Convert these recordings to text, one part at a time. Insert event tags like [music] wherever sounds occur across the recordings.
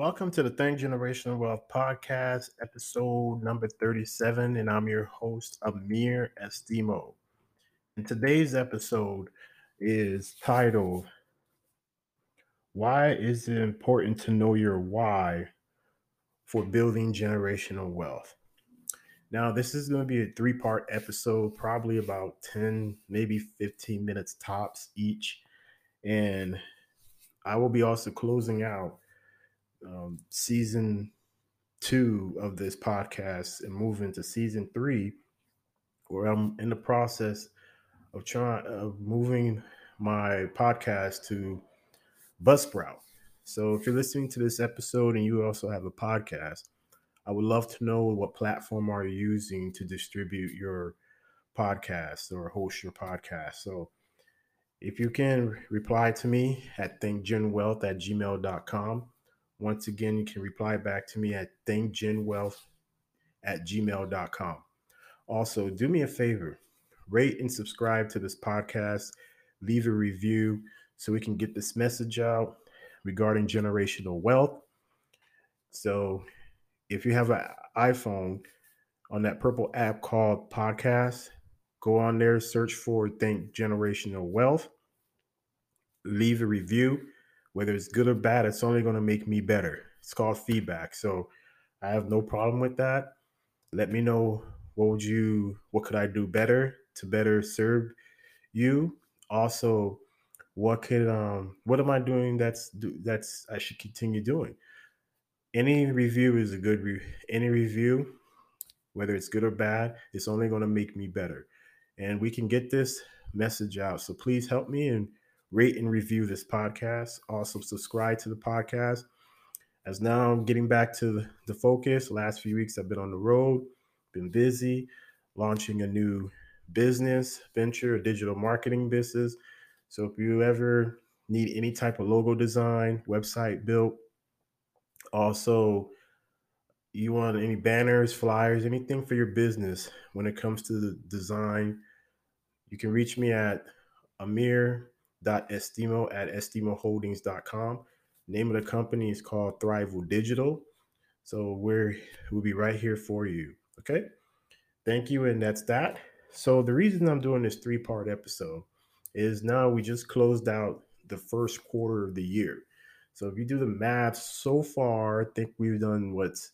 Welcome to the Think Generational Wealth Podcast, episode number 37, and I'm your host, Amir Estimo. And today's episode is titled, Why is it important to know your why for building generational wealth? Now, this is going to be a three part episode, probably about 10, maybe 15 minutes tops each. And I will be also closing out um, season two of this podcast and move into season three, where I'm in the process of trying of moving my podcast to Buzzsprout. So if you're listening to this episode and you also have a podcast, I would love to know what platform are you using to distribute your podcast or host your podcast. So if you can reply to me at thinkgenwealth at gmail.com once again, you can reply back to me at thinkgenwealth at gmail.com. Also, do me a favor rate and subscribe to this podcast, leave a review so we can get this message out regarding generational wealth. So, if you have an iPhone on that purple app called Podcast, go on there, search for Think Generational Wealth, leave a review whether it's good or bad, it's only going to make me better. It's called feedback. So I have no problem with that. Let me know what would you what could I do better to better serve you? Also, what could um what am I doing that's that's I should continue doing? Any review is a good re- any review whether it's good or bad, it's only going to make me better. And we can get this message out. So please help me and rate and review this podcast. Also, subscribe to the podcast. As now I'm getting back to the focus. Last few weeks I've been on the road, been busy, launching a new business venture, a digital marketing business. So if you ever need any type of logo design, website built, also you want any banners, flyers, anything for your business when it comes to the design, you can reach me at Amir estimo at estimoholdings.com. Name of the company is called Thrival Digital. So we're we'll be right here for you. Okay. Thank you. And that's that. So the reason I'm doing this three-part episode is now we just closed out the first quarter of the year. So if you do the math so far, I think we've done what's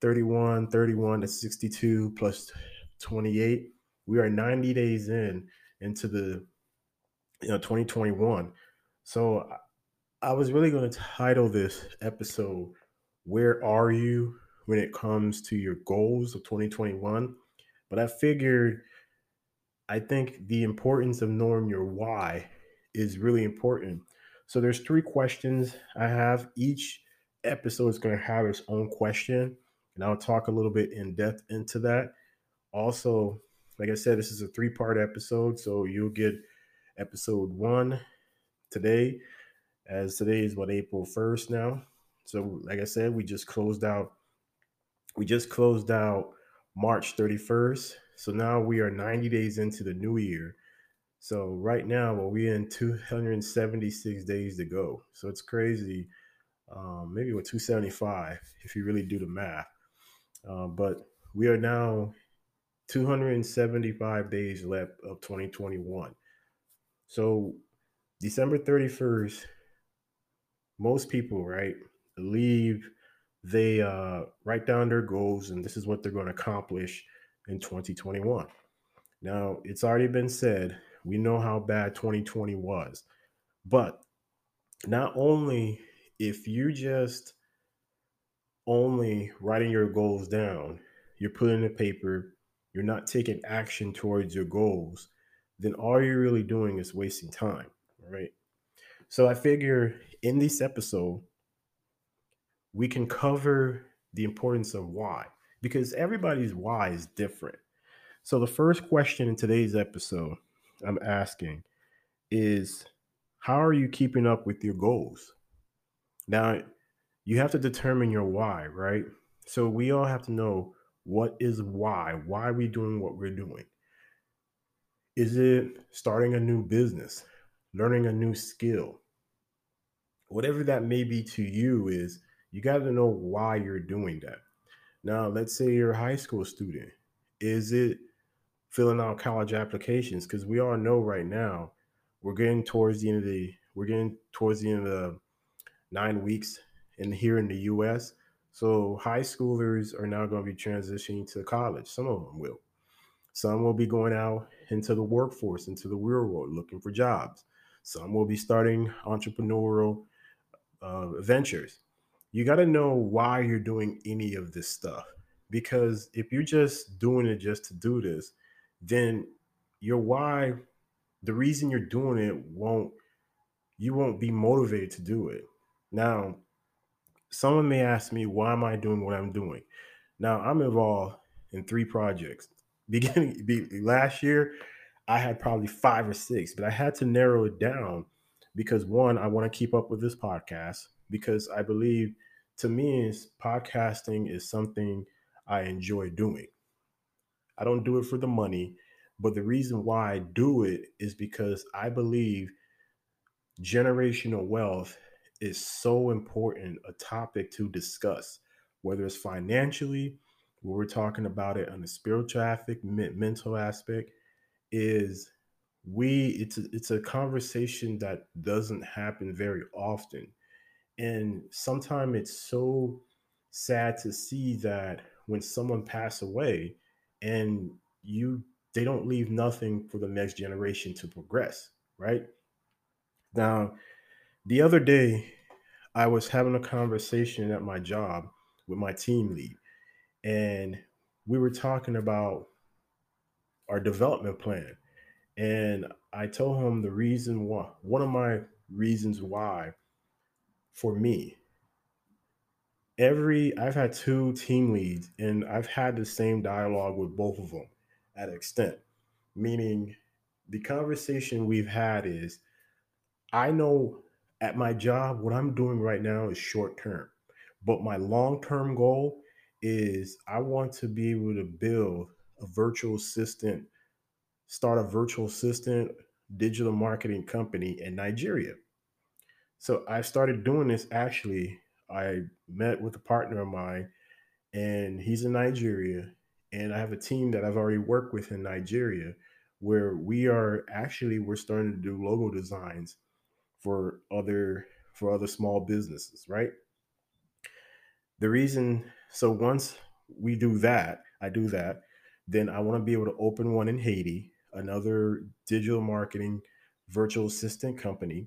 31, 31 to 62 plus 28. We are 90 days in into the you know 2021 so i was really going to title this episode where are you when it comes to your goals of 2021 but i figured i think the importance of knowing your why is really important. So there's three questions i have. Each episode is going to have its own question and i'll talk a little bit in depth into that. Also like i said this is a three part episode so you'll get episode one today, as today is what April 1st now. So, like I said, we just closed out, we just closed out March 31st. So now we are 90 days into the new year. So right now, well, we're in 276 days to go. So it's crazy. Um, maybe with 275 if you really do the math. Uh, but we are now 275 days left of 2021. So December 31st, most people, right, leave they uh, write down their goals and this is what they're going to accomplish in 2021. Now, it's already been said, we know how bad 2020 was. But not only if you just only writing your goals down, you're putting the paper, you're not taking action towards your goals, then all you're really doing is wasting time, right? So I figure in this episode, we can cover the importance of why, because everybody's why is different. So the first question in today's episode I'm asking is how are you keeping up with your goals? Now, you have to determine your why, right? So we all have to know what is why? Why are we doing what we're doing? Is it starting a new business, learning a new skill? Whatever that may be to you is You got to know why you're doing that. Now, let's say you're a high school student. Is it filling out college applications? Because we all know right now we're getting towards the end of the we're getting towards the end of the nine weeks in here in the U.S. So high schoolers are now going to be transitioning to college. Some of them will. Some will be going out into the workforce, into the real world, looking for jobs. Some will be starting entrepreneurial uh, ventures. You got to know why you're doing any of this stuff. Because if you're just doing it just to do this, then your why, the reason you're doing it won't, you won't be motivated to do it. Now, someone may ask me, why am I doing what I'm doing? Now, I'm involved in three projects. Beginning [laughs] last year, I had probably five or six, but I had to narrow it down because one, I want to keep up with this podcast because I believe to me podcasting is something I enjoy doing. I don't do it for the money, but the reason why I do it is because I believe generational wealth is so important a topic to discuss, whether it's financially, where we're talking about it on the spiritual aspect, mental aspect, is we it's a, it's a conversation that doesn't happen very often. And sometimes it's so sad to see that when someone pass away and you they don't leave nothing for the next generation to progress right? Now the other day i was having a conversation at my job with my team lead and we were talking about our development plan. And I told him the reason why, one of my reasons why for me, every, I've had two team leads and I've had the same dialogue with both of them at extent, meaning the conversation we've had is I know at my job, what I'm doing right now is short term, but my long term goal is I want to be able to build a virtual assistant, start a virtual assistant digital marketing company in Nigeria. So I started doing this actually. I met with a partner of mine, and he's in Nigeria. And I have a team that I've already worked with in Nigeria where we are actually we're starting to do logo designs for other for other small businesses, right? The reason so once we do that, I do that, then I want to be able to open one in Haiti, another digital marketing virtual assistant company,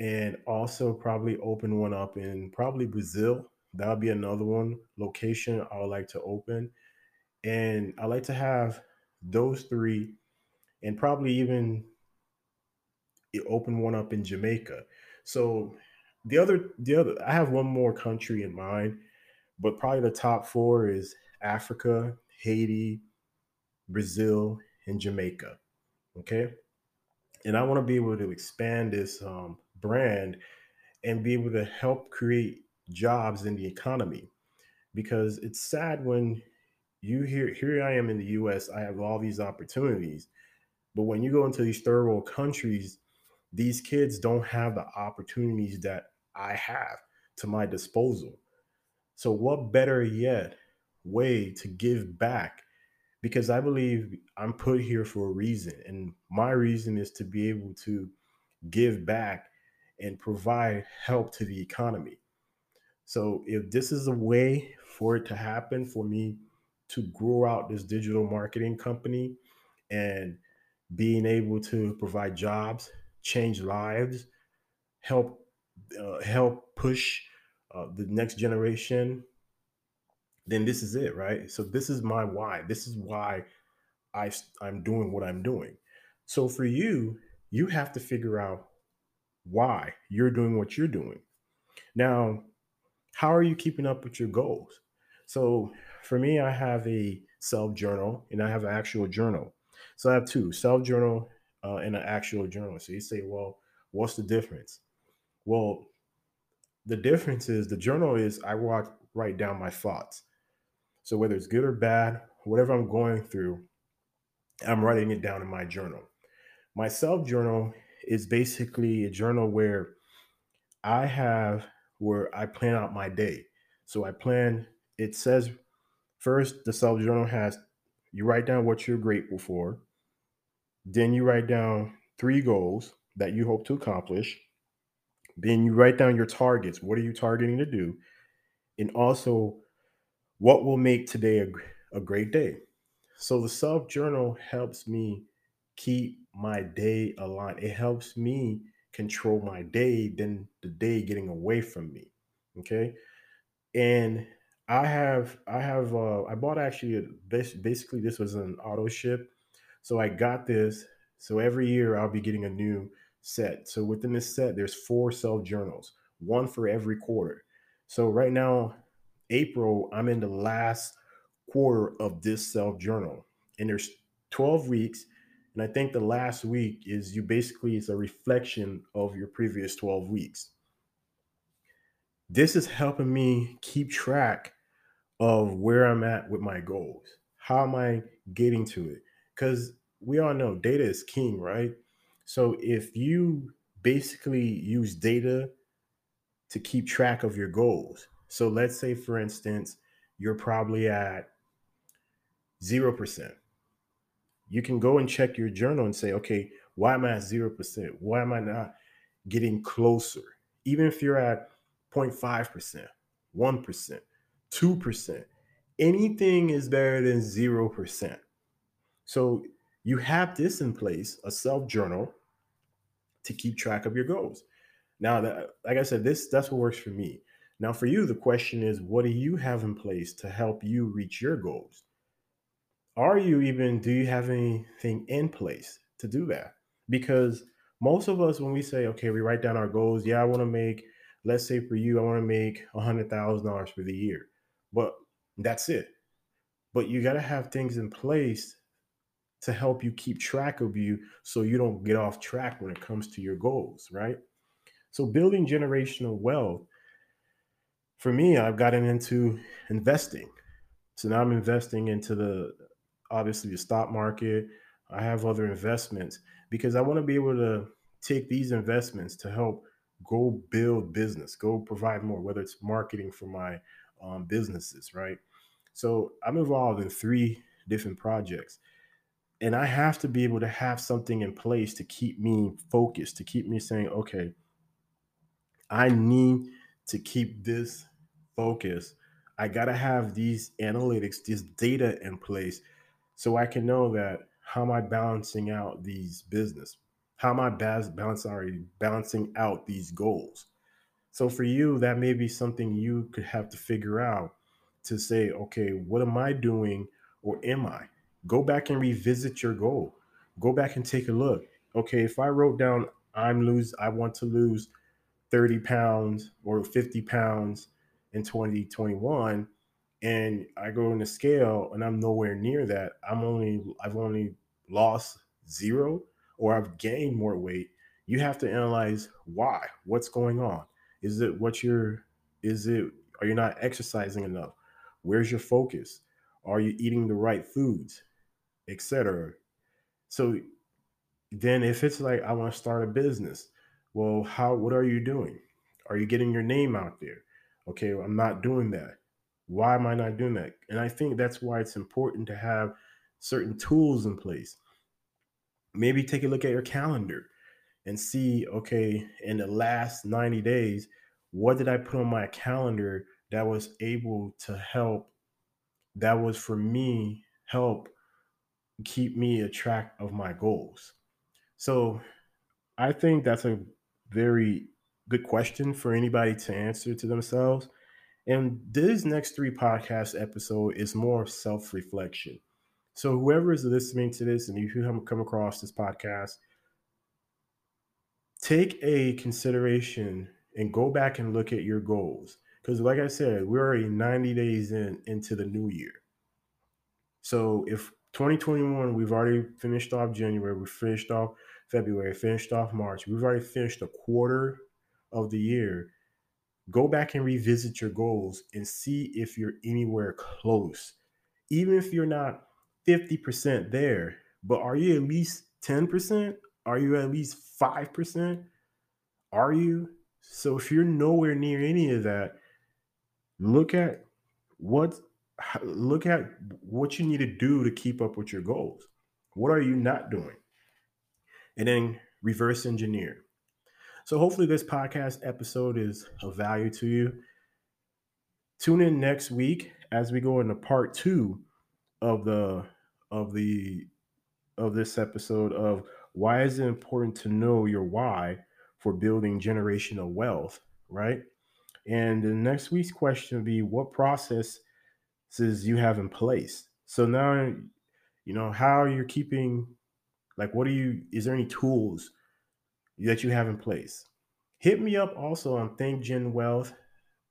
and also probably open one up in probably Brazil. That'll be another one location I would like to open. And I like to have those three and probably even open one up in Jamaica. So the other the other I have one more country in mind but probably the top four is Africa, Haiti, Brazil, and Jamaica. Okay. And I want to be able to expand this um, brand and be able to help create jobs in the economy because it's sad when you hear here I am in the US, I have all these opportunities. But when you go into these third world countries, these kids don't have the opportunities that I have to my disposal. So, what better yet way to give back? Because I believe I'm put here for a reason. And my reason is to be able to give back and provide help to the economy. So, if this is a way for it to happen, for me to grow out this digital marketing company and being able to provide jobs, change lives, help uh, help push uh, the next generation, then this is it, right? So this is my why. This is why I I'm doing what I'm doing. So for you, you have to figure out why you're doing what you're doing. Now, how are you keeping up with your goals? So for me, I have a self journal and I have an actual journal. So I have two self journal uh, and an actual journal. So you say, well, what's the difference? Well, the difference is the journal is I write write down my thoughts. So whether it's good or bad, whatever I'm going through, I'm writing it down in my journal. My self journal is basically a journal where I have where I plan out my day. So I plan, it says first, the self journal has you write down what you're grateful for. Then you write down three goals that you hope to accomplish. Then you write down your targets. What are you targeting to do? And also, what will make today a, a great day? So the self journal helps me keep my day aligned. It helps me control my day than the day getting away from me. Okay. And I have, I have, uh, I bought actually, a, basically, this was an auto ship. So I got this. So every year I'll be getting a new set. So within this set, there's four self journals, one for every quarter. So right now, April, I'm in the last quarter of this self journal, and there's 12 weeks. And I think the last week is you basically is a reflection of your previous 12 weeks. This is helping me keep track of where I'm at with my goals. How am I getting to it? Because we all know data is king, right? So if you basically use data to keep track of your goals, so let's say, for instance, you're probably at 0%. You can go and check your journal and say, okay, why am I at 0%? Why am I not getting closer? Even if you're at 0.5%, 1%, 2%, anything is better than 0%. So you have this in place, a self journal to keep track of your goals. Now, that, like I said, this that's what works for me. Now, for you, the question is what do you have in place to help you reach your goals? Are you even, do you have anything in place to do that? Because most of us, when we say, okay, we write down our goals, yeah, I want to make, let's say for you, I want to make a $100,000 for the year, but that's it. But you got to have things in place to help you keep track of you so you don't get off track when it comes to your goals, right? So, building generational wealth for me, I've gotten into investing. So now I'm investing into the obviously the stock market. I have other investments because I want to be able to take these investments to help go build business, go provide more, whether it's marketing for my um, businesses, right? So I'm involved in three different projects. And I have to be able to have something in place to keep me focused, to keep me saying, okay, I need to keep this focus, I got to have these analytics, this data in place so I can know that how am I balancing out these business? How am I balance, sorry, balancing out these goals? So for you, that may be something you could have to figure out to say, okay, what am I doing or am I? Go back and revisit your goal. Go back and take a look. Okay, if I wrote down I'm lose I want to lose 30 pounds or 50 pounds in 2021 and I go on the scale and I'm nowhere near that, I'm only I've only lost zero or I've gained more weight. You have to analyze why. What's going on? Is it what you're is it are you not exercising enough? Where's your focus? Are you eating the right foods? Etc. So then if it's like I want to start a business, well, how what are you doing? Are you getting your name out there? Okay, I'm not doing that. Why am I not doing that? And I think that's why it's important to have certain tools in place. Maybe take a look at your calendar and see, okay, in the last 90 days, what did I put on my calendar that was able to help, that was for me, help keep me a track of my goals? So I think that's a very good question for anybody to answer to themselves. And this next three podcast episode is more self reflection. So whoever is listening to this, and if you come across this podcast, take a consideration and go back and look at your goals. Because, like I said, we're already 90 days in into the new year. So if 2021, we've already finished off January, we finished off February, finished off March, we've already finished a quarter of the year, go back and revisit your goals and see if you're anywhere close. Even if you're not 50% there, but are you at least 10%? Are you at least 5%? Are you? So if you're nowhere near any of that, look at what look at what you need to do to keep up with your goals. What are you not doing? And then reverse engineer. So hopefully this podcast episode is of value to you. Tune in next week as we go into part 2 of the of the of this episode of why is it important to know your why for building generational wealth, right? And the next week's question will be what processes you have in place. So now, you know, how you're keeping, like, what are you, is there any tools that you have in place? Hit me up also on thinkgenwealth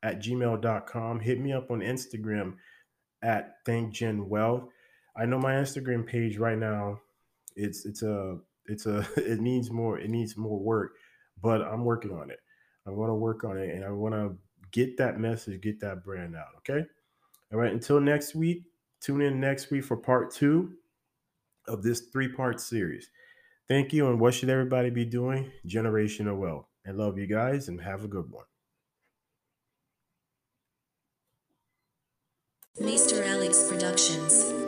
at gmail.com. Hit me up on Instagram at thinkgenwealth. I know my Instagram page right now, it's, it's a, it's a, [laughs] it needs more, it needs more work, but I'm working on it. I want to work on it and I want to get that message, get that brand out. Okay. All right. Until next week, tune in next week for part two of this three part series. Thank you. And what should everybody be doing? Generational wealth. I love you guys and have a good one. Mr. Alex Productions.